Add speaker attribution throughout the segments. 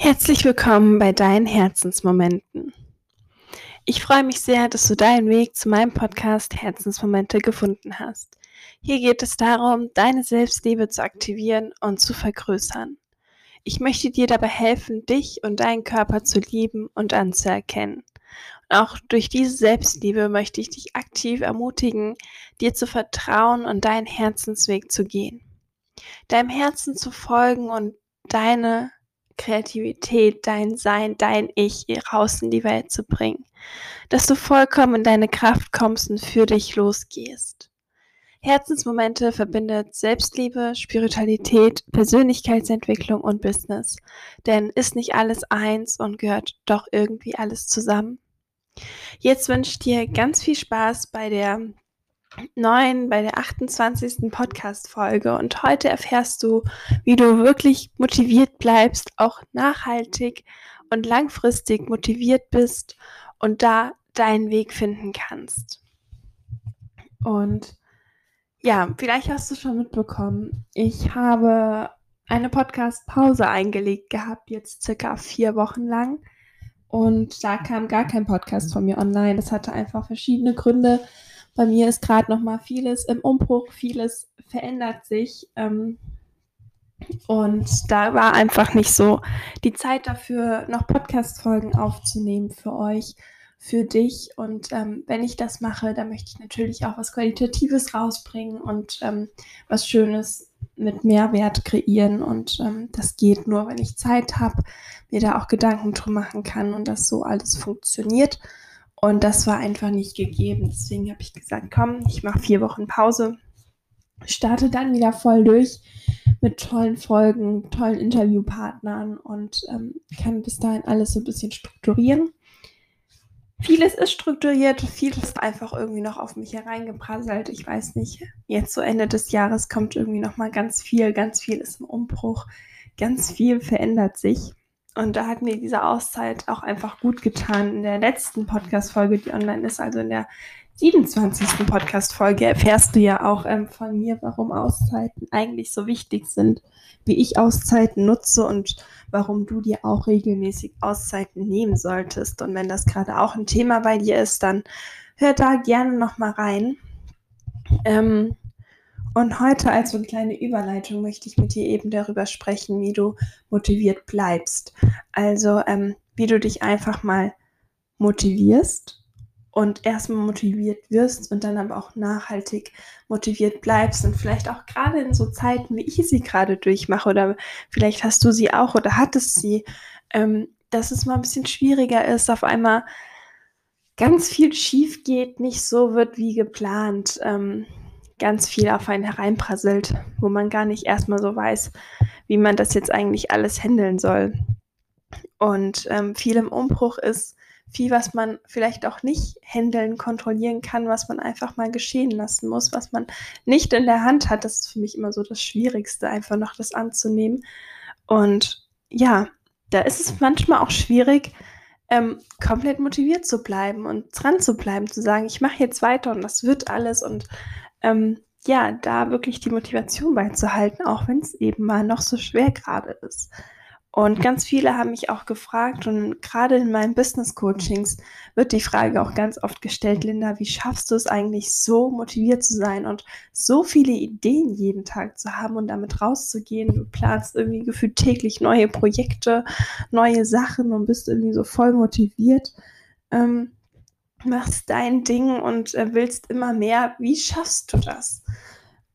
Speaker 1: Herzlich willkommen bei deinen Herzensmomenten. Ich freue mich sehr, dass du deinen Weg zu meinem Podcast Herzensmomente gefunden hast. Hier geht es darum, deine Selbstliebe zu aktivieren und zu vergrößern. Ich möchte dir dabei helfen, dich und deinen Körper zu lieben und anzuerkennen. Und auch durch diese Selbstliebe möchte ich dich aktiv ermutigen, dir zu vertrauen und deinen Herzensweg zu gehen. Deinem Herzen zu folgen und deine Kreativität, dein Sein, dein Ich raus in die Welt zu bringen. Dass du vollkommen in deine Kraft kommst und für dich losgehst. Herzensmomente verbindet Selbstliebe, Spiritualität, Persönlichkeitsentwicklung und Business. Denn ist nicht alles eins und gehört doch irgendwie alles zusammen? Jetzt wünsche ich dir ganz viel Spaß bei der neuen, bei der 28. Podcast-Folge. Und heute erfährst du, wie du wirklich motiviert bleibst, auch nachhaltig und langfristig motiviert bist und da deinen Weg finden kannst. Und ja, vielleicht hast du schon mitbekommen, ich habe eine Podcast-Pause eingelegt gehabt, jetzt circa vier Wochen lang. Und da kam gar kein Podcast von mir online. Das hatte einfach verschiedene Gründe. Bei mir ist gerade noch mal vieles im Umbruch, vieles verändert sich. Ähm, und da war einfach nicht so die Zeit dafür, noch Podcast-Folgen aufzunehmen für euch, für dich. Und ähm, wenn ich das mache, dann möchte ich natürlich auch was Qualitatives rausbringen und ähm, was Schönes mit Mehrwert kreieren. Und ähm, das geht nur, wenn ich Zeit habe, mir da auch Gedanken drum machen kann und das so alles funktioniert. Und das war einfach nicht gegeben. Deswegen habe ich gesagt, komm, ich mache vier Wochen Pause, starte dann wieder voll durch mit tollen Folgen, tollen Interviewpartnern und ähm, kann bis dahin alles so ein bisschen strukturieren. Vieles ist strukturiert, vieles ist einfach irgendwie noch auf mich hereingeprasselt. Ich weiß nicht, jetzt so Ende des Jahres kommt irgendwie noch mal ganz viel, ganz viel ist im Umbruch, ganz viel verändert sich. Und da hat mir diese Auszeit auch einfach gut getan. In der letzten Podcast-Folge, die online ist, also in der 27. Podcast-Folge, erfährst du ja auch ähm, von mir, warum Auszeiten eigentlich so wichtig sind, wie ich Auszeiten nutze und warum du dir auch regelmäßig Auszeiten nehmen solltest. Und wenn das gerade auch ein Thema bei dir ist, dann hör da gerne nochmal rein. Ähm, und heute als so eine kleine Überleitung möchte ich mit dir eben darüber sprechen, wie du motiviert bleibst. Also ähm, wie du dich einfach mal motivierst und erstmal motiviert wirst und dann aber auch nachhaltig motiviert bleibst und vielleicht auch gerade in so Zeiten, wie ich sie gerade durchmache oder vielleicht hast du sie auch oder hattest sie, ähm, dass es mal ein bisschen schwieriger ist, auf einmal ganz viel schief geht, nicht so wird wie geplant. Ähm, ganz viel auf einen hereinprasselt, wo man gar nicht erstmal so weiß, wie man das jetzt eigentlich alles handeln soll. Und ähm, viel im Umbruch ist viel, was man vielleicht auch nicht handeln, kontrollieren kann, was man einfach mal geschehen lassen muss, was man nicht in der Hand hat. Das ist für mich immer so das Schwierigste, einfach noch das anzunehmen. Und ja, da ist es manchmal auch schwierig, ähm, komplett motiviert zu bleiben und dran zu bleiben, zu sagen, ich mache jetzt weiter und das wird alles und ähm, ja, da wirklich die Motivation beizuhalten, auch wenn es eben mal noch so schwer gerade ist. Und ganz viele haben mich auch gefragt und gerade in meinen Business Coachings wird die Frage auch ganz oft gestellt, Linda, wie schaffst du es eigentlich so motiviert zu sein und so viele Ideen jeden Tag zu haben und damit rauszugehen? Du planst irgendwie gefühlt täglich neue Projekte, neue Sachen und bist irgendwie so voll motiviert. Ähm, machst dein Ding und äh, willst immer mehr. Wie schaffst du das?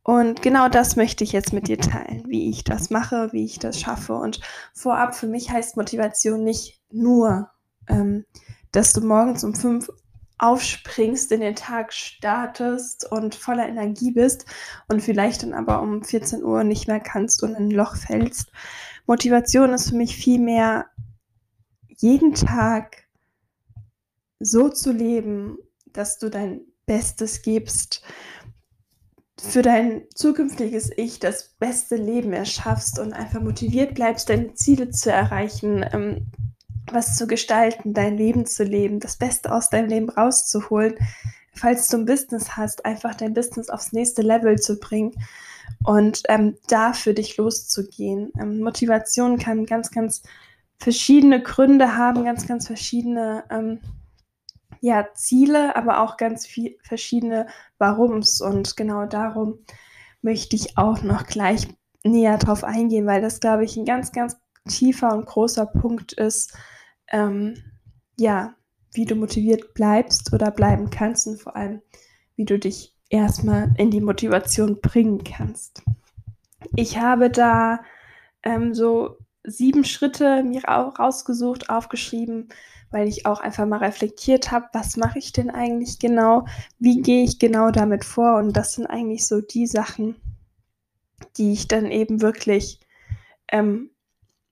Speaker 1: Und genau das möchte ich jetzt mit dir teilen, wie ich das mache, wie ich das schaffe. Und vorab, für mich heißt Motivation nicht nur, ähm, dass du morgens um fünf aufspringst, in den Tag startest und voller Energie bist und vielleicht dann aber um 14 Uhr nicht mehr kannst und in ein Loch fällst. Motivation ist für mich vielmehr jeden Tag so zu leben, dass du dein Bestes gibst, für dein zukünftiges Ich das beste Leben erschaffst und einfach motiviert bleibst, deine Ziele zu erreichen, ähm, was zu gestalten, dein Leben zu leben, das Beste aus deinem Leben rauszuholen. Falls du ein Business hast, einfach dein Business aufs nächste Level zu bringen und ähm, da für dich loszugehen. Ähm, Motivation kann ganz, ganz verschiedene Gründe haben, ganz, ganz verschiedene ähm, ja, Ziele, aber auch ganz viel verschiedene Warums. Und genau darum möchte ich auch noch gleich näher drauf eingehen, weil das, glaube ich, ein ganz, ganz tiefer und großer Punkt ist, ähm, ja, wie du motiviert bleibst oder bleiben kannst und vor allem, wie du dich erstmal in die Motivation bringen kannst. Ich habe da ähm, so sieben Schritte mir rausgesucht, aufgeschrieben, weil ich auch einfach mal reflektiert habe, was mache ich denn eigentlich genau, wie gehe ich genau damit vor und das sind eigentlich so die Sachen, die ich dann eben wirklich ähm,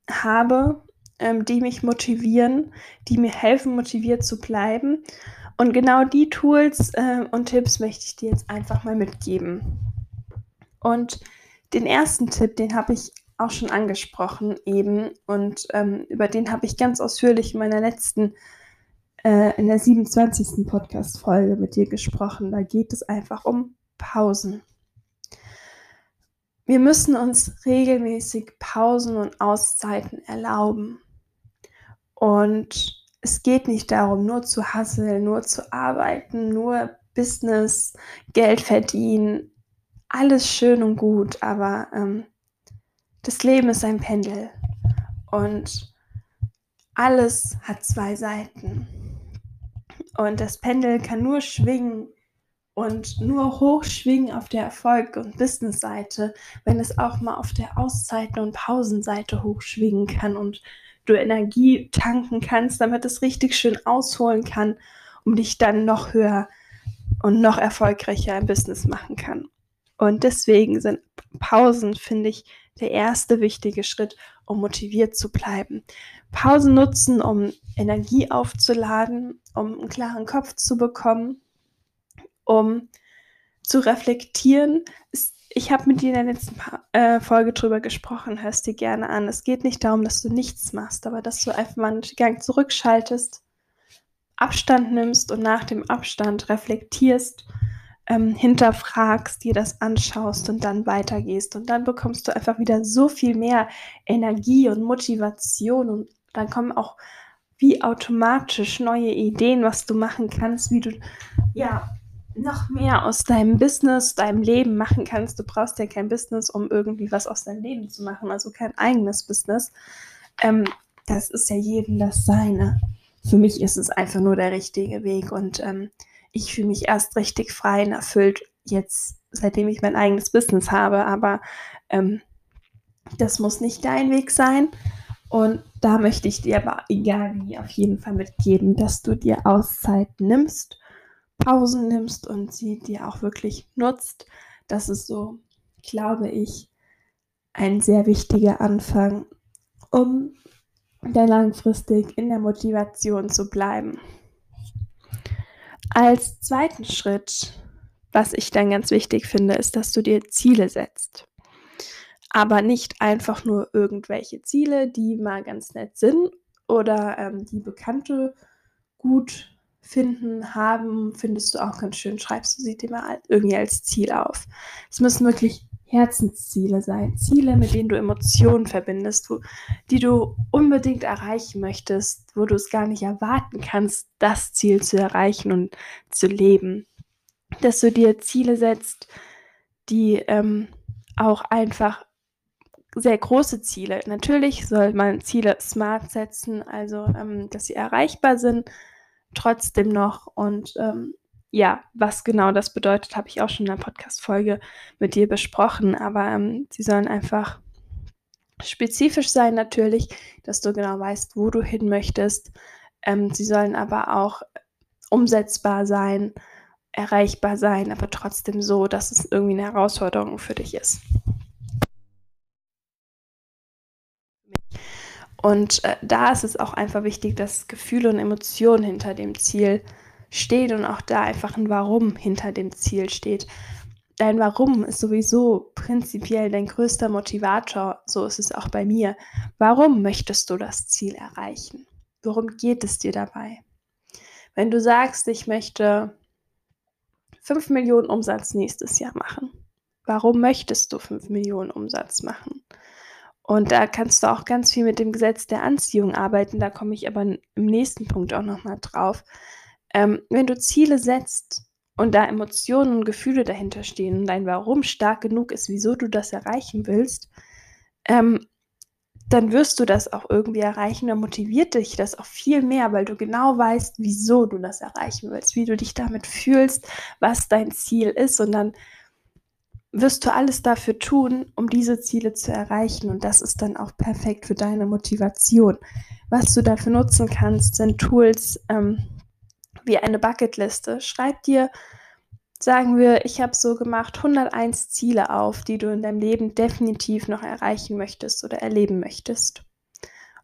Speaker 1: habe, ähm, die mich motivieren, die mir helfen, motiviert zu bleiben. Und genau die Tools äh, und Tipps möchte ich dir jetzt einfach mal mitgeben. Und den ersten Tipp, den habe ich auch schon angesprochen eben und ähm, über den habe ich ganz ausführlich in meiner letzten, äh, in der 27. Podcast-Folge mit dir gesprochen. Da geht es einfach um Pausen. Wir müssen uns regelmäßig Pausen und Auszeiten erlauben. Und es geht nicht darum, nur zu hasseln, nur zu arbeiten, nur Business, Geld verdienen. Alles schön und gut, aber ähm, das Leben ist ein Pendel und alles hat zwei Seiten. Und das Pendel kann nur schwingen und nur hochschwingen auf der Erfolg- und Business-Seite, wenn es auch mal auf der Auszeiten- und Pausenseite hochschwingen kann und du Energie tanken kannst, damit es richtig schön ausholen kann, um dich dann noch höher und noch erfolgreicher im Business machen kann. Und deswegen sind Pausen, finde ich, der erste wichtige Schritt, um motiviert zu bleiben. Pausen nutzen, um Energie aufzuladen, um einen klaren Kopf zu bekommen, um zu reflektieren. Ich habe mit dir in der letzten äh, Folge drüber gesprochen, hörst dir gerne an. Es geht nicht darum, dass du nichts machst, aber dass du einfach mal einen Gang zurückschaltest, Abstand nimmst und nach dem Abstand reflektierst ähm, hinterfragst, dir das anschaust und dann weitergehst. Und dann bekommst du einfach wieder so viel mehr Energie und Motivation und dann kommen auch wie automatisch neue Ideen, was du machen kannst, wie du ja noch mehr aus deinem Business, deinem Leben machen kannst. Du brauchst ja kein Business, um irgendwie was aus deinem Leben zu machen, also kein eigenes Business. Ähm, das ist ja jedem das Seine. Für mich ist es einfach nur der richtige Weg und ähm, ich fühle mich erst richtig frei und erfüllt jetzt, seitdem ich mein eigenes Business habe. Aber ähm, das muss nicht dein Weg sein. Und da möchte ich dir aber, egal wie, auf jeden Fall mitgeben, dass du dir Auszeiten nimmst, Pausen nimmst und sie dir auch wirklich nutzt. Das ist so, glaube ich, ein sehr wichtiger Anfang, um dann langfristig in der Motivation zu bleiben. Als zweiten Schritt, was ich dann ganz wichtig finde, ist, dass du dir Ziele setzt. Aber nicht einfach nur irgendwelche Ziele, die mal ganz nett sind oder ähm, die Bekannte gut finden, haben, findest du auch ganz schön, schreibst du sie dir mal irgendwie als Ziel auf. Es müssen wirklich Herzensziele sein, Ziele, mit denen du Emotionen verbindest, wo, die du unbedingt erreichen möchtest, wo du es gar nicht erwarten kannst, das Ziel zu erreichen und zu leben. Dass du dir Ziele setzt, die ähm, auch einfach sehr große Ziele. Natürlich soll man Ziele smart setzen, also ähm, dass sie erreichbar sind, trotzdem noch und ähm, ja, was genau das bedeutet, habe ich auch schon in der Podcast-Folge mit dir besprochen. Aber ähm, sie sollen einfach spezifisch sein, natürlich, dass du genau weißt, wo du hin möchtest. Ähm, sie sollen aber auch umsetzbar sein, erreichbar sein, aber trotzdem so, dass es irgendwie eine Herausforderung für dich ist. Und äh, da ist es auch einfach wichtig, dass Gefühle und Emotionen hinter dem Ziel steht und auch da einfach ein Warum hinter dem Ziel steht. Dein Warum ist sowieso prinzipiell dein größter Motivator, so ist es auch bei mir. Warum möchtest du das Ziel erreichen? Worum geht es dir dabei? Wenn du sagst, ich möchte 5 Millionen Umsatz nächstes Jahr machen, warum möchtest du 5 Millionen Umsatz machen? Und da kannst du auch ganz viel mit dem Gesetz der Anziehung arbeiten. Da komme ich aber im nächsten Punkt auch nochmal drauf. Ähm, wenn du Ziele setzt und da Emotionen und Gefühle dahinter stehen und dein Warum stark genug ist, wieso du das erreichen willst, ähm, dann wirst du das auch irgendwie erreichen. Dann motiviert dich das auch viel mehr, weil du genau weißt, wieso du das erreichen willst, wie du dich damit fühlst, was dein Ziel ist. Und dann wirst du alles dafür tun, um diese Ziele zu erreichen. Und das ist dann auch perfekt für deine Motivation. Was du dafür nutzen kannst, sind Tools ähm, wie eine Bucketliste. Schreib dir, sagen wir, ich habe so gemacht, 101 Ziele auf, die du in deinem Leben definitiv noch erreichen möchtest oder erleben möchtest.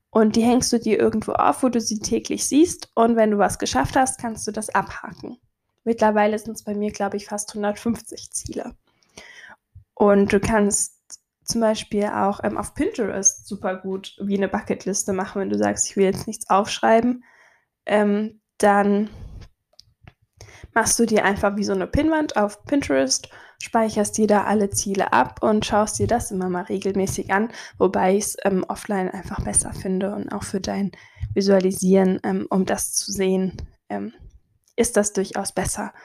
Speaker 1: Und die hängst du dir irgendwo auf, wo du sie täglich siehst. Und wenn du was geschafft hast, kannst du das abhaken. Mittlerweile sind es bei mir, glaube ich, fast 150 Ziele. Und du kannst zum Beispiel auch ähm, auf Pinterest super gut wie eine Bucketliste machen, wenn du sagst, ich will jetzt nichts aufschreiben, ähm, dann machst du dir einfach wie so eine Pinwand auf Pinterest, speicherst dir da alle Ziele ab und schaust dir das immer mal regelmäßig an, wobei ich es ähm, offline einfach besser finde und auch für dein Visualisieren, ähm, um das zu sehen, ähm, ist das durchaus besser.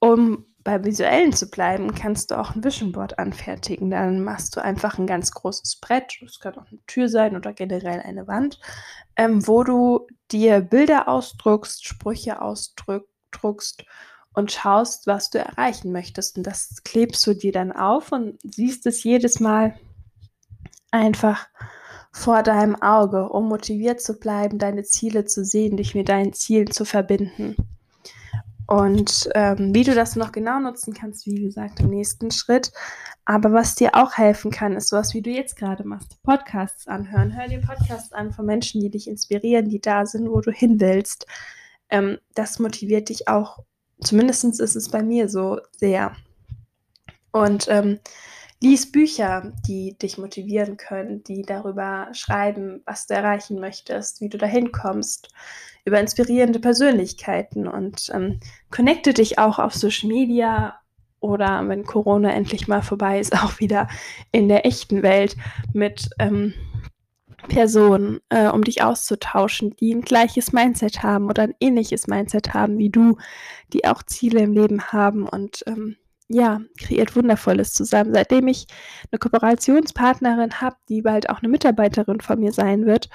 Speaker 1: Um beim Visuellen zu bleiben, kannst du auch ein Vision Board anfertigen. Dann machst du einfach ein ganz großes Brett, das kann auch eine Tür sein oder generell eine Wand, ähm, wo du dir Bilder ausdruckst, Sprüche ausdruckst und schaust, was du erreichen möchtest. Und das klebst du dir dann auf und siehst es jedes Mal einfach vor deinem Auge, um motiviert zu bleiben, deine Ziele zu sehen, dich mit deinen Zielen zu verbinden. Und ähm, wie du das noch genau nutzen kannst, wie gesagt, im nächsten Schritt. Aber was dir auch helfen kann, ist sowas, wie du jetzt gerade machst. Podcasts anhören. Hör dir Podcasts an von Menschen, die dich inspirieren, die da sind, wo du hin willst. Ähm, das motiviert dich auch. Zumindest ist es bei mir so sehr. Und ähm, lies Bücher, die dich motivieren können, die darüber schreiben, was du erreichen möchtest, wie du dahin kommst über inspirierende Persönlichkeiten und ähm, connecte dich auch auf Social Media oder wenn Corona endlich mal vorbei ist, auch wieder in der echten Welt mit ähm, Personen, äh, um dich auszutauschen, die ein gleiches Mindset haben oder ein ähnliches Mindset haben wie du, die auch Ziele im Leben haben und ähm, ja, kreiert Wundervolles zusammen. Seitdem ich eine Kooperationspartnerin habe, die bald auch eine Mitarbeiterin von mir sein wird,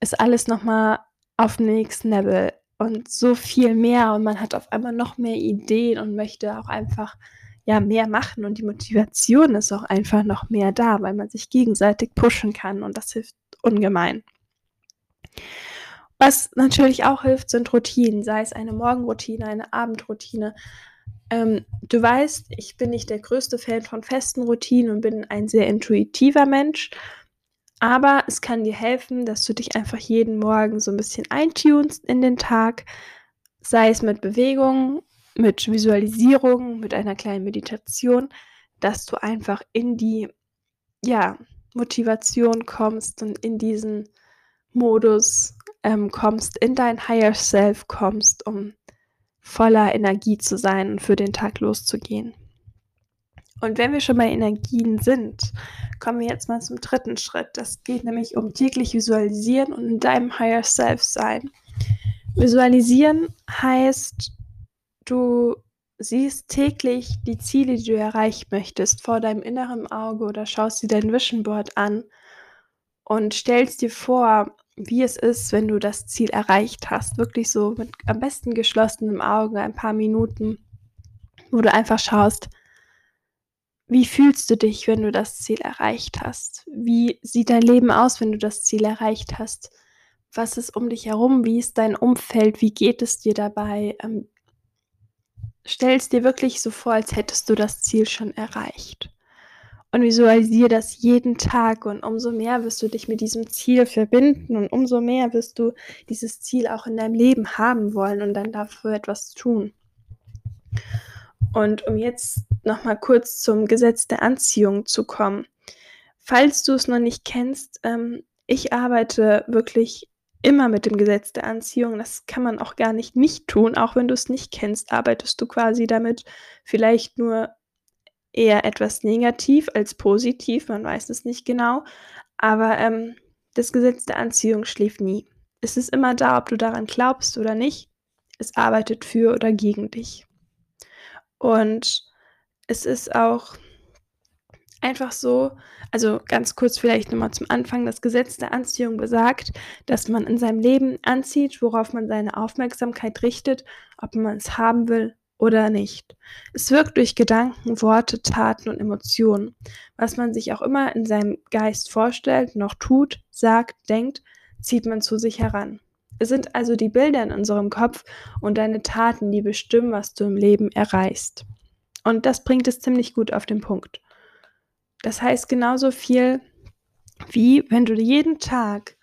Speaker 1: ist alles nochmal auf dem nächsten Level und so viel mehr und man hat auf einmal noch mehr Ideen und möchte auch einfach ja mehr machen und die Motivation ist auch einfach noch mehr da, weil man sich gegenseitig pushen kann und das hilft ungemein. Was natürlich auch hilft, sind Routinen, sei es eine Morgenroutine, eine Abendroutine. Ähm, du weißt, ich bin nicht der größte Fan von festen Routinen und bin ein sehr intuitiver Mensch. Aber es kann dir helfen, dass du dich einfach jeden Morgen so ein bisschen eintunst in den Tag, sei es mit Bewegung, mit Visualisierung, mit einer kleinen Meditation, dass du einfach in die ja, Motivation kommst und in diesen Modus ähm, kommst, in dein Higher Self kommst, um voller Energie zu sein und für den Tag loszugehen. Und wenn wir schon bei Energien sind, kommen wir jetzt mal zum dritten Schritt. Das geht nämlich um täglich visualisieren und in deinem Higher Self sein. Visualisieren heißt, du siehst täglich die Ziele, die du erreichen möchtest, vor deinem inneren Auge oder schaust dir dein Vision Board an und stellst dir vor, wie es ist, wenn du das Ziel erreicht hast. Wirklich so mit am besten geschlossenen Augen, ein paar Minuten, wo du einfach schaust, wie fühlst du dich, wenn du das Ziel erreicht hast? Wie sieht dein Leben aus, wenn du das Ziel erreicht hast? Was ist um dich herum? Wie ist dein Umfeld? Wie geht es dir dabei? Ähm, Stell es dir wirklich so vor, als hättest du das Ziel schon erreicht. Und visualisiere das jeden Tag und umso mehr wirst du dich mit diesem Ziel verbinden und umso mehr wirst du dieses Ziel auch in deinem Leben haben wollen und dann dafür etwas tun. Und um jetzt nochmal kurz zum Gesetz der Anziehung zu kommen. Falls du es noch nicht kennst, ähm, ich arbeite wirklich immer mit dem Gesetz der Anziehung. Das kann man auch gar nicht nicht tun. Auch wenn du es nicht kennst, arbeitest du quasi damit vielleicht nur eher etwas negativ als positiv. Man weiß es nicht genau. Aber ähm, das Gesetz der Anziehung schläft nie. Es ist immer da, ob du daran glaubst oder nicht. Es arbeitet für oder gegen dich. Und es ist auch einfach so, also ganz kurz vielleicht nochmal zum Anfang, das Gesetz der Anziehung besagt, dass man in seinem Leben anzieht, worauf man seine Aufmerksamkeit richtet, ob man es haben will oder nicht. Es wirkt durch Gedanken, Worte, Taten und Emotionen. Was man sich auch immer in seinem Geist vorstellt, noch tut, sagt, denkt, zieht man zu sich heran. Es sind also die Bilder in unserem Kopf und deine Taten, die bestimmen, was du im Leben erreichst. Und das bringt es ziemlich gut auf den Punkt. Das heißt genauso viel wie wenn du jeden Tag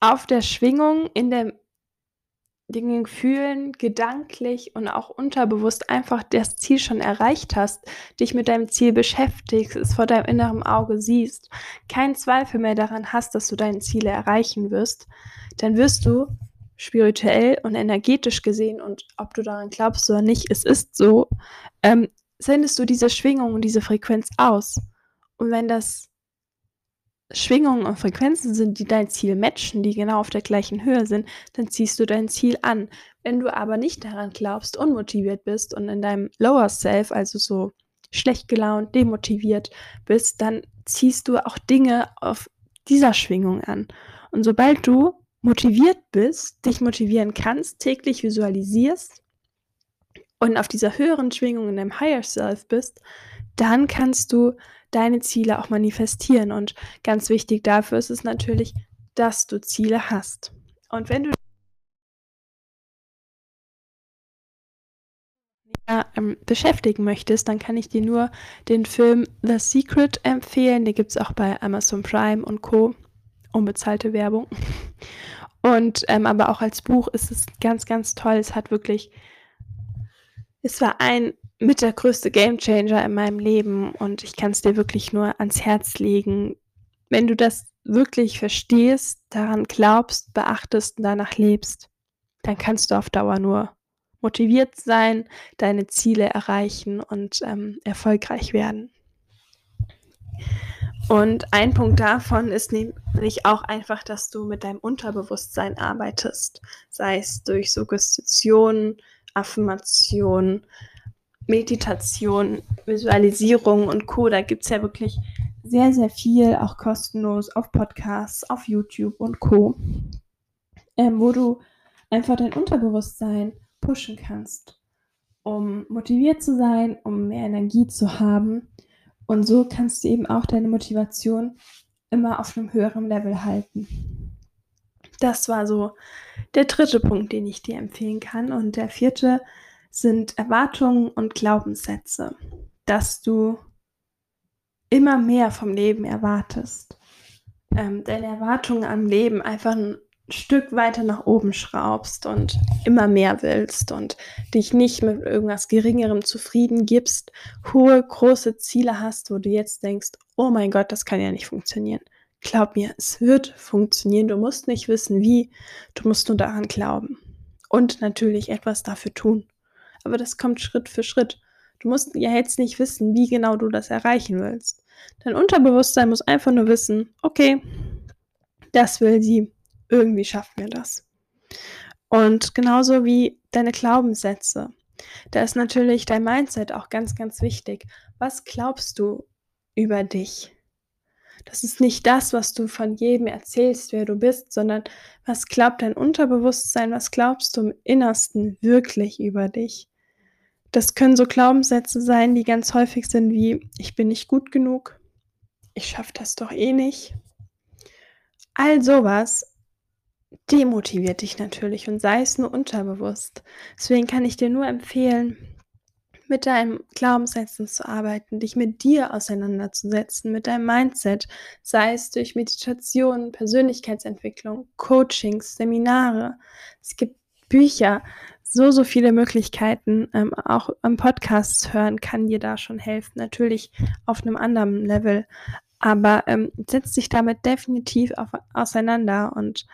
Speaker 1: auf der Schwingung in der den Gefühlen gedanklich und auch unterbewusst einfach das Ziel schon erreicht hast, dich mit deinem Ziel beschäftigst, es vor deinem inneren Auge siehst, keinen Zweifel mehr daran hast, dass du deine Ziele erreichen wirst, dann wirst du spirituell und energetisch gesehen und ob du daran glaubst oder nicht, es ist so, ähm, sendest du diese Schwingung und diese Frequenz aus. Und wenn das Schwingungen und Frequenzen sind, die dein Ziel matchen, die genau auf der gleichen Höhe sind, dann ziehst du dein Ziel an. Wenn du aber nicht daran glaubst, unmotiviert bist und in deinem Lower Self, also so schlecht gelaunt, demotiviert bist, dann ziehst du auch Dinge auf dieser Schwingung an. Und sobald du motiviert bist, dich motivieren kannst, täglich visualisierst und auf dieser höheren Schwingung in deinem Higher Self bist, dann kannst du deine Ziele auch manifestieren. Und ganz wichtig dafür ist es natürlich, dass du Ziele hast. Und wenn du ähm, beschäftigen möchtest, dann kann ich dir nur den Film The Secret empfehlen. Den gibt es auch bei Amazon Prime und Co. Unbezahlte Werbung. Und ähm, aber auch als Buch ist es ganz, ganz toll. Es hat wirklich, es war ein mit der größte Gamechanger in meinem Leben und ich kann es dir wirklich nur ans Herz legen. Wenn du das wirklich verstehst, daran glaubst, beachtest und danach lebst, dann kannst du auf Dauer nur motiviert sein, deine Ziele erreichen und ähm, erfolgreich werden. Und ein Punkt davon ist nämlich auch einfach, dass du mit deinem Unterbewusstsein arbeitest, sei es durch Suggestion, Affirmation, Meditation, Visualisierung und Co. Da gibt es ja wirklich sehr, sehr viel, auch kostenlos auf Podcasts, auf YouTube und Co. Ähm, wo du einfach dein Unterbewusstsein pushen kannst, um motiviert zu sein, um mehr Energie zu haben. Und so kannst du eben auch deine Motivation immer auf einem höheren Level halten. Das war so der dritte Punkt, den ich dir empfehlen kann. Und der vierte sind Erwartungen und Glaubenssätze, dass du immer mehr vom Leben erwartest. Ähm, deine Erwartungen am Leben einfach ein Stück weiter nach oben schraubst und immer mehr willst und dich nicht mit irgendwas Geringerem zufrieden gibst, hohe, große Ziele hast, wo du jetzt denkst, oh mein Gott, das kann ja nicht funktionieren. Glaub mir, es wird funktionieren. Du musst nicht wissen, wie, du musst nur daran glauben. Und natürlich etwas dafür tun aber das kommt Schritt für Schritt. Du musst ja jetzt nicht wissen, wie genau du das erreichen willst. Dein Unterbewusstsein muss einfach nur wissen, okay, das will sie, irgendwie schaffen wir das. Und genauso wie deine Glaubenssätze. Da ist natürlich dein Mindset auch ganz, ganz wichtig. Was glaubst du über dich? Das ist nicht das, was du von jedem erzählst, wer du bist, sondern was glaubt dein Unterbewusstsein, was glaubst du im Innersten wirklich über dich? Das können so Glaubenssätze sein, die ganz häufig sind wie, ich bin nicht gut genug, ich schaffe das doch eh nicht. All sowas demotiviert dich natürlich und sei es nur unterbewusst. Deswegen kann ich dir nur empfehlen, mit deinen Glaubenssätzen zu arbeiten, dich mit dir auseinanderzusetzen, mit deinem Mindset, sei es durch Meditation, Persönlichkeitsentwicklung, Coachings, Seminare. Es gibt Bücher, so, so viele Möglichkeiten. Ähm, auch am Podcast hören kann dir da schon helfen. Natürlich auf einem anderen Level. Aber ähm, setzt sich damit definitiv auf, auseinander und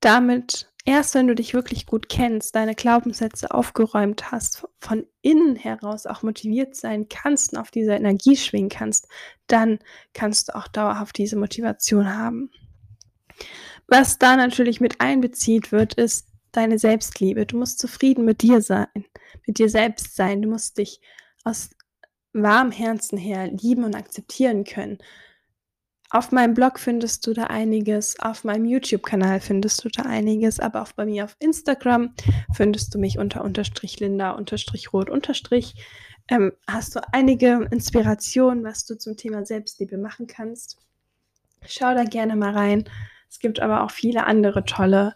Speaker 1: damit erst wenn du dich wirklich gut kennst, deine Glaubenssätze aufgeräumt hast, von innen heraus auch motiviert sein kannst und auf diese Energie schwingen kannst, dann kannst du auch dauerhaft diese Motivation haben. Was da natürlich mit einbezieht wird, ist deine Selbstliebe. Du musst zufrieden mit dir sein, mit dir selbst sein. Du musst dich aus warmem Herzen her lieben und akzeptieren können. Auf meinem Blog findest du da einiges, auf meinem YouTube-Kanal findest du da einiges, aber auch bei mir auf Instagram findest du mich unter unterstrich Linda unterstrich rot unterstrich. Ähm, hast du einige Inspirationen, was du zum Thema Selbstliebe machen kannst. Schau da gerne mal rein. Es gibt aber auch viele andere tolle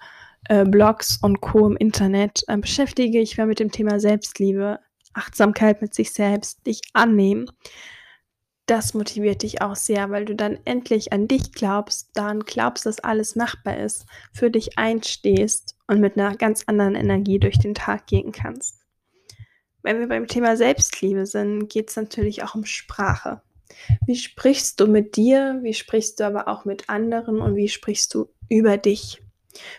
Speaker 1: äh, Blogs und Co. im Internet. Ähm, beschäftige ich mich mit dem Thema Selbstliebe, Achtsamkeit mit sich selbst, dich annehmen das motiviert dich auch sehr, weil du dann endlich an dich glaubst, daran glaubst, dass alles machbar ist, für dich einstehst und mit einer ganz anderen Energie durch den Tag gehen kannst. Wenn wir beim Thema Selbstliebe sind, geht es natürlich auch um Sprache. Wie sprichst du mit dir? Wie sprichst du aber auch mit anderen? Und wie sprichst du über dich?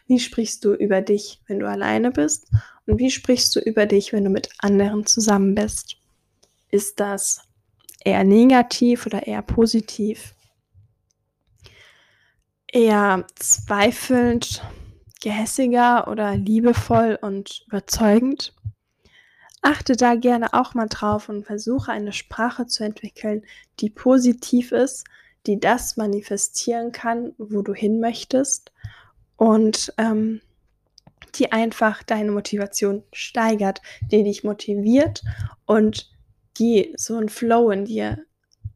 Speaker 1: Wie sprichst du über dich, wenn du alleine bist? Und wie sprichst du über dich, wenn du mit anderen zusammen bist? Ist das eher negativ oder eher positiv? Eher zweifelnd, gehässiger oder liebevoll und überzeugend? Achte da gerne auch mal drauf und versuche eine Sprache zu entwickeln, die positiv ist, die das manifestieren kann, wo du hin möchtest und ähm, die einfach deine Motivation steigert, die dich motiviert und die so ein Flow in dir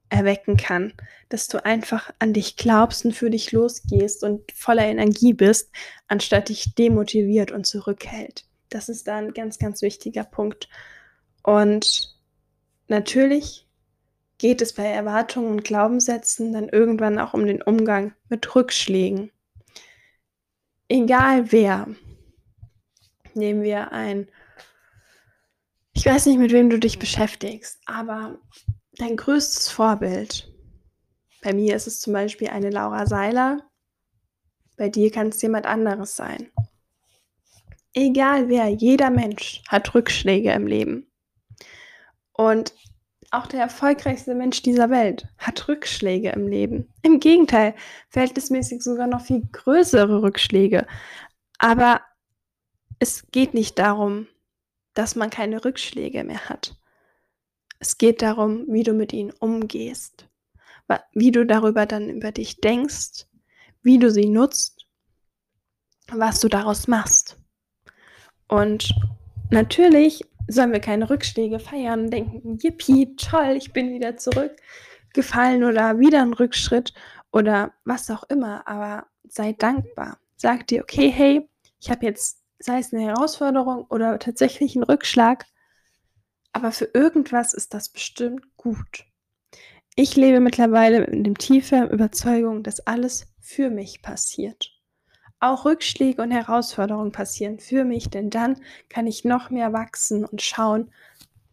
Speaker 1: erwecken kann, dass du einfach an dich glaubst und für dich losgehst und voller Energie bist, anstatt dich demotiviert und zurückhält. Das ist da ein ganz, ganz wichtiger Punkt. Und natürlich geht es bei Erwartungen und Glaubenssätzen dann irgendwann auch um den Umgang mit Rückschlägen. Egal wer, nehmen wir ein ich weiß nicht, mit wem du dich beschäftigst, aber dein größtes Vorbild, bei mir ist es zum Beispiel eine Laura Seiler, bei dir kann es jemand anderes sein. Egal wer, jeder Mensch hat Rückschläge im Leben. Und auch der erfolgreichste Mensch dieser Welt hat Rückschläge im Leben. Im Gegenteil, verhältnismäßig sogar noch viel größere Rückschläge. Aber es geht nicht darum, dass man keine Rückschläge mehr hat. Es geht darum, wie du mit ihnen umgehst, wie du darüber dann über dich denkst, wie du sie nutzt, was du daraus machst. Und natürlich sollen wir keine Rückschläge feiern und denken, yippie, toll, ich bin wieder zurückgefallen oder wieder ein Rückschritt oder was auch immer, aber sei dankbar. Sag dir, okay, hey, ich habe jetzt sei es eine Herausforderung oder tatsächlich ein Rückschlag, aber für irgendwas ist das bestimmt gut. Ich lebe mittlerweile in dem tiefen Überzeugung, dass alles für mich passiert. Auch Rückschläge und Herausforderungen passieren für mich, denn dann kann ich noch mehr wachsen und schauen,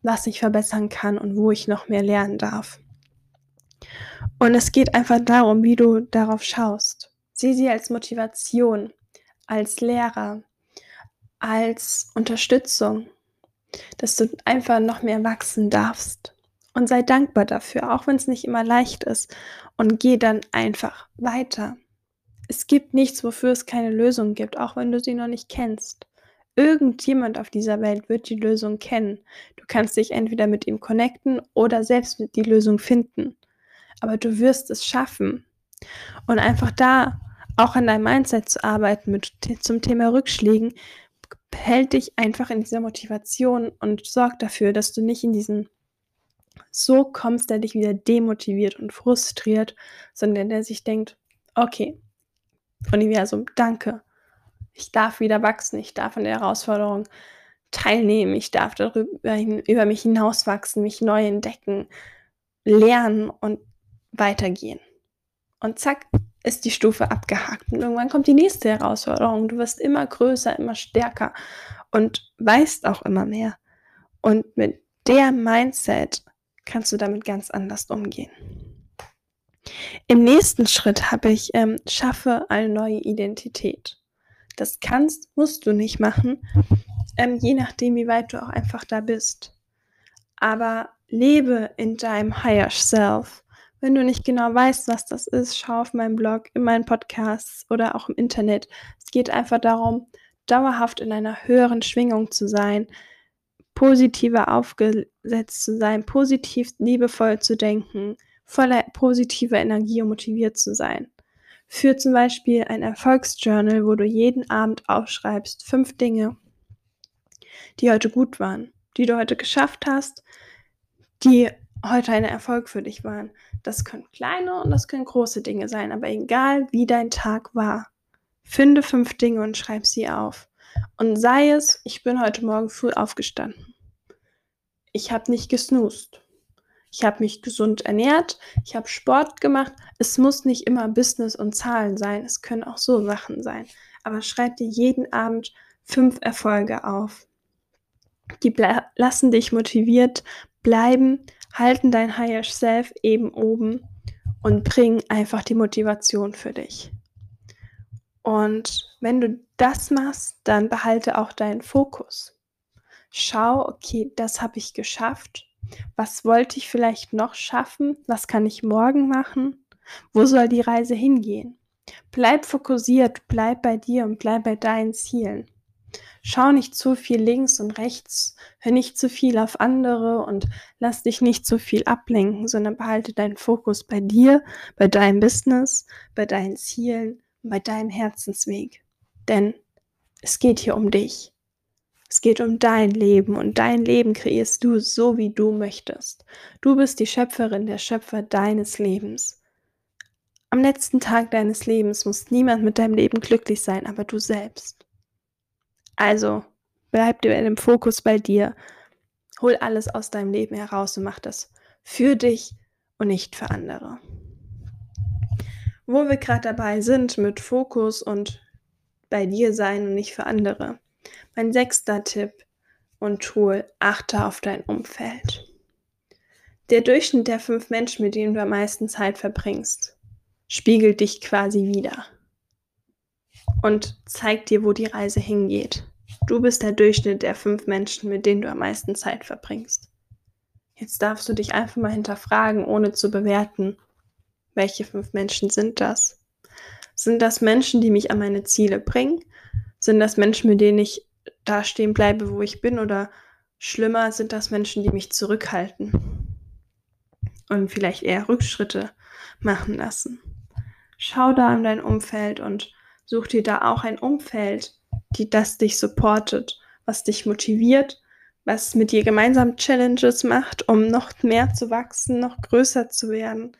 Speaker 1: was ich verbessern kann und wo ich noch mehr lernen darf. Und es geht einfach darum, wie du darauf schaust. Sieh sie als Motivation, als Lehrer, als Unterstützung, dass du einfach noch mehr wachsen darfst. Und sei dankbar dafür, auch wenn es nicht immer leicht ist. Und geh dann einfach weiter. Es gibt nichts, wofür es keine Lösung gibt, auch wenn du sie noch nicht kennst. Irgendjemand auf dieser Welt wird die Lösung kennen. Du kannst dich entweder mit ihm connecten oder selbst die Lösung finden. Aber du wirst es schaffen. Und einfach da auch an deinem Mindset zu arbeiten mit, zum Thema Rückschlägen, hält dich einfach in dieser Motivation und sorgt dafür, dass du nicht in diesen so kommst, der dich wieder demotiviert und frustriert, sondern der sich denkt, okay, Universum, danke. Ich darf wieder wachsen, ich darf an der Herausforderung teilnehmen, ich darf darüber über mich hinauswachsen, mich neu entdecken, lernen und weitergehen. Und zack, ist die Stufe abgehakt. Und irgendwann kommt die nächste Herausforderung. Du wirst immer größer, immer stärker und weißt auch immer mehr. Und mit der Mindset kannst du damit ganz anders umgehen. Im nächsten Schritt habe ich, ähm, schaffe eine neue Identität. Das kannst, musst du nicht machen, ähm, je nachdem, wie weit du auch einfach da bist. Aber lebe in deinem Higher Self. Wenn du nicht genau weißt, was das ist, schau auf meinem Blog, in meinen Podcasts oder auch im Internet. Es geht einfach darum, dauerhaft in einer höheren Schwingung zu sein, positiver aufgesetzt zu sein, positiv liebevoll zu denken, voller positiver Energie und motiviert zu sein. Für zum Beispiel ein Erfolgsjournal, wo du jeden Abend aufschreibst, fünf Dinge, die heute gut waren, die du heute geschafft hast, die heute ein Erfolg für dich waren. Das können kleine und das können große Dinge sein, aber egal wie dein Tag war, finde fünf Dinge und schreib sie auf. Und sei es, ich bin heute Morgen früh aufgestanden. Ich habe nicht gesnoost. Ich habe mich gesund ernährt, ich habe Sport gemacht. Es muss nicht immer Business und Zahlen sein, es können auch so Sachen sein. Aber schreib dir jeden Abend fünf Erfolge auf. Die lassen dich motiviert bleiben, halten dein Higher Self eben oben und bringen einfach die Motivation für dich. Und wenn du das machst, dann behalte auch deinen Fokus. Schau, okay, das habe ich geschafft. Was wollte ich vielleicht noch schaffen? Was kann ich morgen machen? Wo soll die Reise hingehen? Bleib fokussiert, bleib bei dir und bleib bei deinen Zielen. Schau nicht zu viel links und rechts, hör nicht zu viel auf andere und lass dich nicht zu viel ablenken, sondern behalte deinen Fokus bei dir, bei deinem Business, bei deinen Zielen und bei deinem Herzensweg. Denn es geht hier um dich. Es geht um dein Leben und dein Leben kreierst du so, wie du möchtest. Du bist die Schöpferin, der Schöpfer deines Lebens. Am letzten Tag deines Lebens muss niemand mit deinem Leben glücklich sein, aber du selbst. Also bleib dir in dem Fokus bei dir. Hol alles aus deinem Leben heraus und mach das für dich und nicht für andere. Wo wir gerade dabei sind mit Fokus und bei dir sein und nicht für andere. Mein sechster Tipp und Tool, achte auf dein Umfeld. Der Durchschnitt der fünf Menschen, mit denen du am meisten Zeit verbringst, spiegelt dich quasi wieder und zeigt dir, wo die Reise hingeht. Du bist der Durchschnitt der fünf Menschen, mit denen du am meisten Zeit verbringst. Jetzt darfst du dich einfach mal hinterfragen, ohne zu bewerten, welche fünf Menschen sind das? Sind das Menschen, die mich an meine Ziele bringen? Sind das Menschen, mit denen ich da stehen bleibe, wo ich bin? Oder schlimmer, sind das Menschen, die mich zurückhalten und vielleicht eher Rückschritte machen lassen? Schau da in dein Umfeld und such dir da auch ein Umfeld, die das dich supportet, was dich motiviert, was mit dir gemeinsam Challenges macht, um noch mehr zu wachsen, noch größer zu werden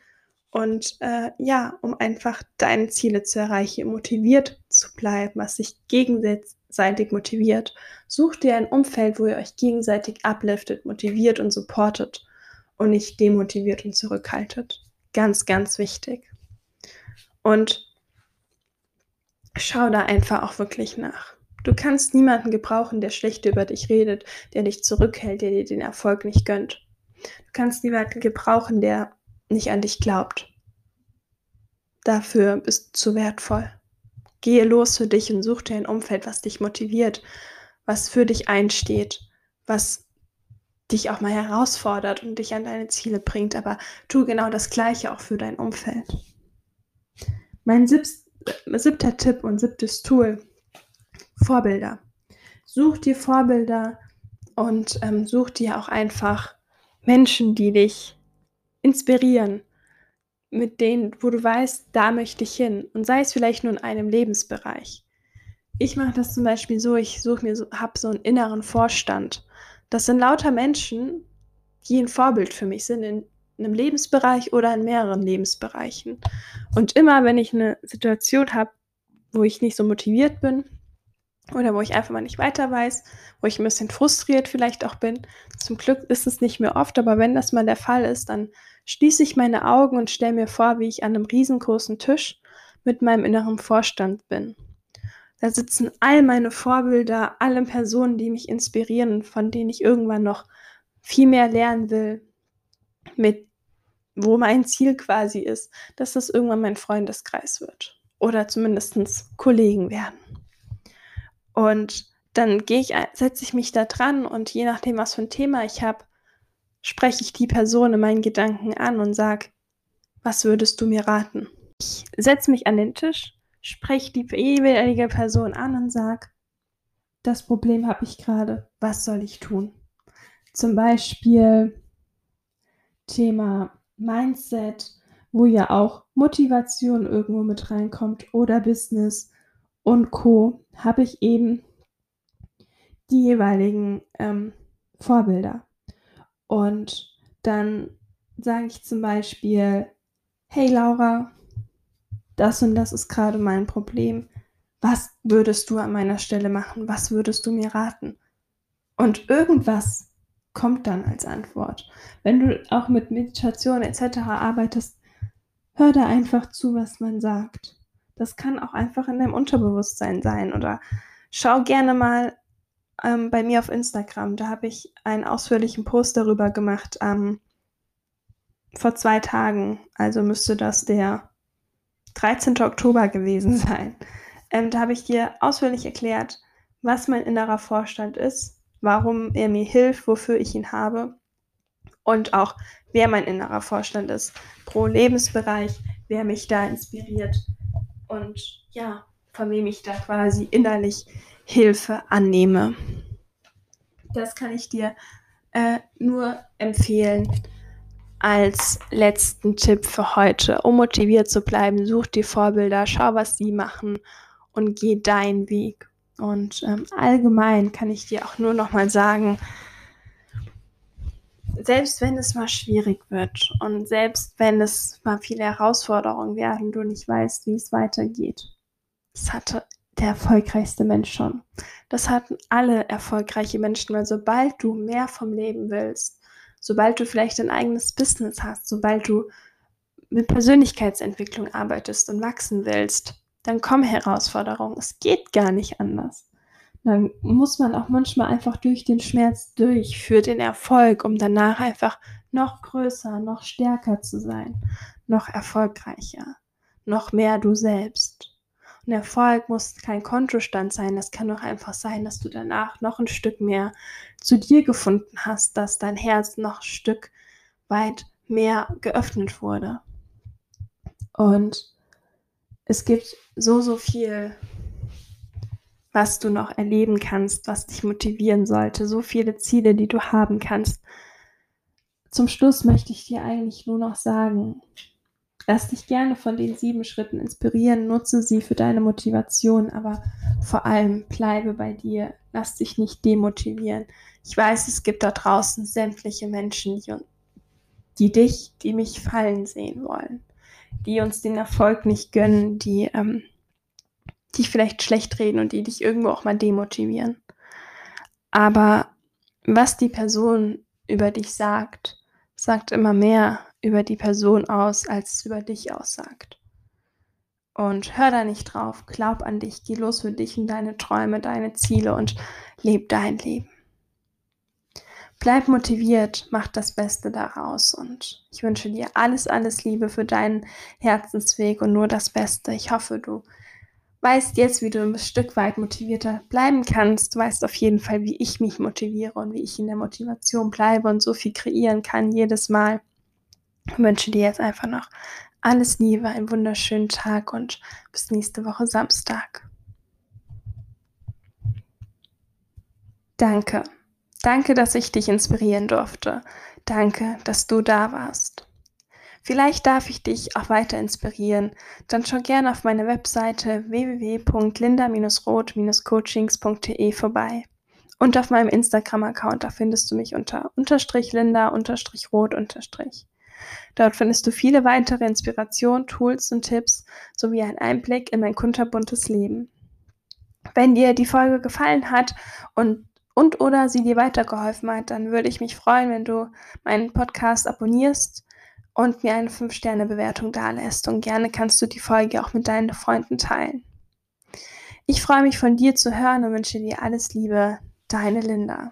Speaker 1: und äh, ja, um einfach deine Ziele zu erreichen, motiviert zu bleiben, was sich gegenseitig motiviert. Such dir ein Umfeld, wo ihr euch gegenseitig upliftet, motiviert und supportet und nicht demotiviert und zurückhaltet. Ganz, ganz wichtig. Und schau da einfach auch wirklich nach. Du kannst niemanden gebrauchen, der schlecht über dich redet, der dich zurückhält, der dir den Erfolg nicht gönnt. Du kannst niemanden gebrauchen, der nicht an dich glaubt. Dafür bist du zu wertvoll. Gehe los für dich und such dir ein Umfeld, was dich motiviert, was für dich einsteht, was dich auch mal herausfordert und dich an deine Ziele bringt, aber tu genau das Gleiche auch für dein Umfeld. Mein siebter Tipp und siebtes Tool, Vorbilder. Such dir Vorbilder und ähm, such dir auch einfach Menschen, die dich inspirieren, mit denen, wo du weißt, da möchte ich hin. Und sei es vielleicht nur in einem Lebensbereich. Ich mache das zum Beispiel so, ich suche mir so, habe so einen inneren Vorstand. Das sind lauter Menschen, die ein Vorbild für mich sind in einem Lebensbereich oder in mehreren Lebensbereichen. Und immer, wenn ich eine Situation habe, wo ich nicht so motiviert bin, oder wo ich einfach mal nicht weiter weiß, wo ich ein bisschen frustriert vielleicht auch bin. Zum Glück ist es nicht mehr oft, aber wenn das mal der Fall ist, dann schließe ich meine Augen und stelle mir vor, wie ich an einem riesengroßen Tisch mit meinem inneren Vorstand bin. Da sitzen all meine Vorbilder, alle Personen, die mich inspirieren, von denen ich irgendwann noch viel mehr lernen will, mit wo mein Ziel quasi ist, dass das irgendwann mein Freundeskreis wird oder zumindest Kollegen werden. Und dann gehe ich, setze ich mich da dran und je nachdem, was für ein Thema ich habe, spreche ich die Person in meinen Gedanken an und sage, was würdest du mir raten? Ich setze mich an den Tisch, spreche die jeweilige Person an und sage, das Problem habe ich gerade, was soll ich tun? Zum Beispiel Thema Mindset, wo ja auch Motivation irgendwo mit reinkommt oder Business und Co, habe ich eben die jeweiligen ähm, Vorbilder. Und dann sage ich zum Beispiel, hey Laura, das und das ist gerade mein Problem. Was würdest du an meiner Stelle machen? Was würdest du mir raten? Und irgendwas kommt dann als Antwort. Wenn du auch mit Meditation etc. arbeitest, hör da einfach zu, was man sagt. Das kann auch einfach in deinem Unterbewusstsein sein oder schau gerne mal ähm, bei mir auf Instagram. Da habe ich einen ausführlichen Post darüber gemacht ähm, vor zwei Tagen. Also müsste das der 13. Oktober gewesen sein. Ähm, da habe ich dir ausführlich erklärt, was mein innerer Vorstand ist, warum er mir hilft, wofür ich ihn habe und auch wer mein innerer Vorstand ist, pro Lebensbereich, wer mich da inspiriert und ja, von wem ich da quasi innerlich Hilfe annehme. Das kann ich dir äh, nur empfehlen als letzten Tipp für heute. Um motiviert zu bleiben, such dir Vorbilder, schau, was sie machen und geh deinen Weg. Und ähm, allgemein kann ich dir auch nur noch mal sagen, selbst wenn es mal schwierig wird und selbst wenn es mal viele Herausforderungen werden, du nicht weißt, wie es weitergeht, das hatte der erfolgreichste Mensch schon. Das hatten alle erfolgreiche Menschen, weil sobald du mehr vom Leben willst, sobald du vielleicht ein eigenes Business hast, sobald du mit Persönlichkeitsentwicklung arbeitest und wachsen willst, dann kommen Herausforderungen. Es geht gar nicht anders. Dann muss man auch manchmal einfach durch den Schmerz durch für den Erfolg, um danach einfach noch größer, noch stärker zu sein, noch erfolgreicher, noch mehr du selbst. Und Erfolg muss kein Kontostand sein, das kann auch einfach sein, dass du danach noch ein Stück mehr zu dir gefunden hast, dass dein Herz noch ein Stück weit mehr geöffnet wurde. Und es gibt so, so viel, was du noch erleben kannst, was dich motivieren sollte, so viele Ziele, die du haben kannst. Zum Schluss möchte ich dir eigentlich nur noch sagen, Lass dich gerne von den sieben Schritten inspirieren, nutze sie für deine Motivation, aber vor allem bleibe bei dir. Lass dich nicht demotivieren. Ich weiß, es gibt da draußen sämtliche Menschen, die, die dich, die mich fallen sehen wollen, die uns den Erfolg nicht gönnen, die ähm, dich vielleicht schlecht reden und die dich irgendwo auch mal demotivieren. Aber was die Person über dich sagt, sagt immer mehr über die Person aus, als es über dich aussagt. Und hör da nicht drauf, glaub an dich, geh los für dich und deine Träume, deine Ziele und leb dein Leben. Bleib motiviert, mach das Beste daraus und ich wünsche dir alles, alles Liebe für deinen Herzensweg und nur das Beste. Ich hoffe, du weißt jetzt, wie du ein Stück weit motivierter bleiben kannst. Du weißt auf jeden Fall, wie ich mich motiviere und wie ich in der Motivation bleibe und so viel kreieren kann jedes Mal. Ich wünsche dir jetzt einfach noch alles Liebe, einen wunderschönen Tag und bis nächste Woche Samstag. Danke. Danke, dass ich dich inspirieren durfte. Danke, dass du da warst. Vielleicht darf ich dich auch weiter inspirieren. Dann schau gerne auf meine Webseite www.linda-roth-coachings.de vorbei. Und auf meinem Instagram-Account, da findest du mich unter unterstrich linda unterstrich rot unterstrich. Dort findest du viele weitere Inspirationen, Tools und Tipps sowie einen Einblick in mein kunterbuntes Leben. Wenn dir die Folge gefallen hat und und oder sie dir weitergeholfen hat, dann würde ich mich freuen, wenn du meinen Podcast abonnierst und mir eine 5-Sterne-Bewertung dalässt. Und gerne kannst du die Folge auch mit deinen Freunden teilen. Ich freue mich von dir zu hören und wünsche dir alles Liebe, deine Linda.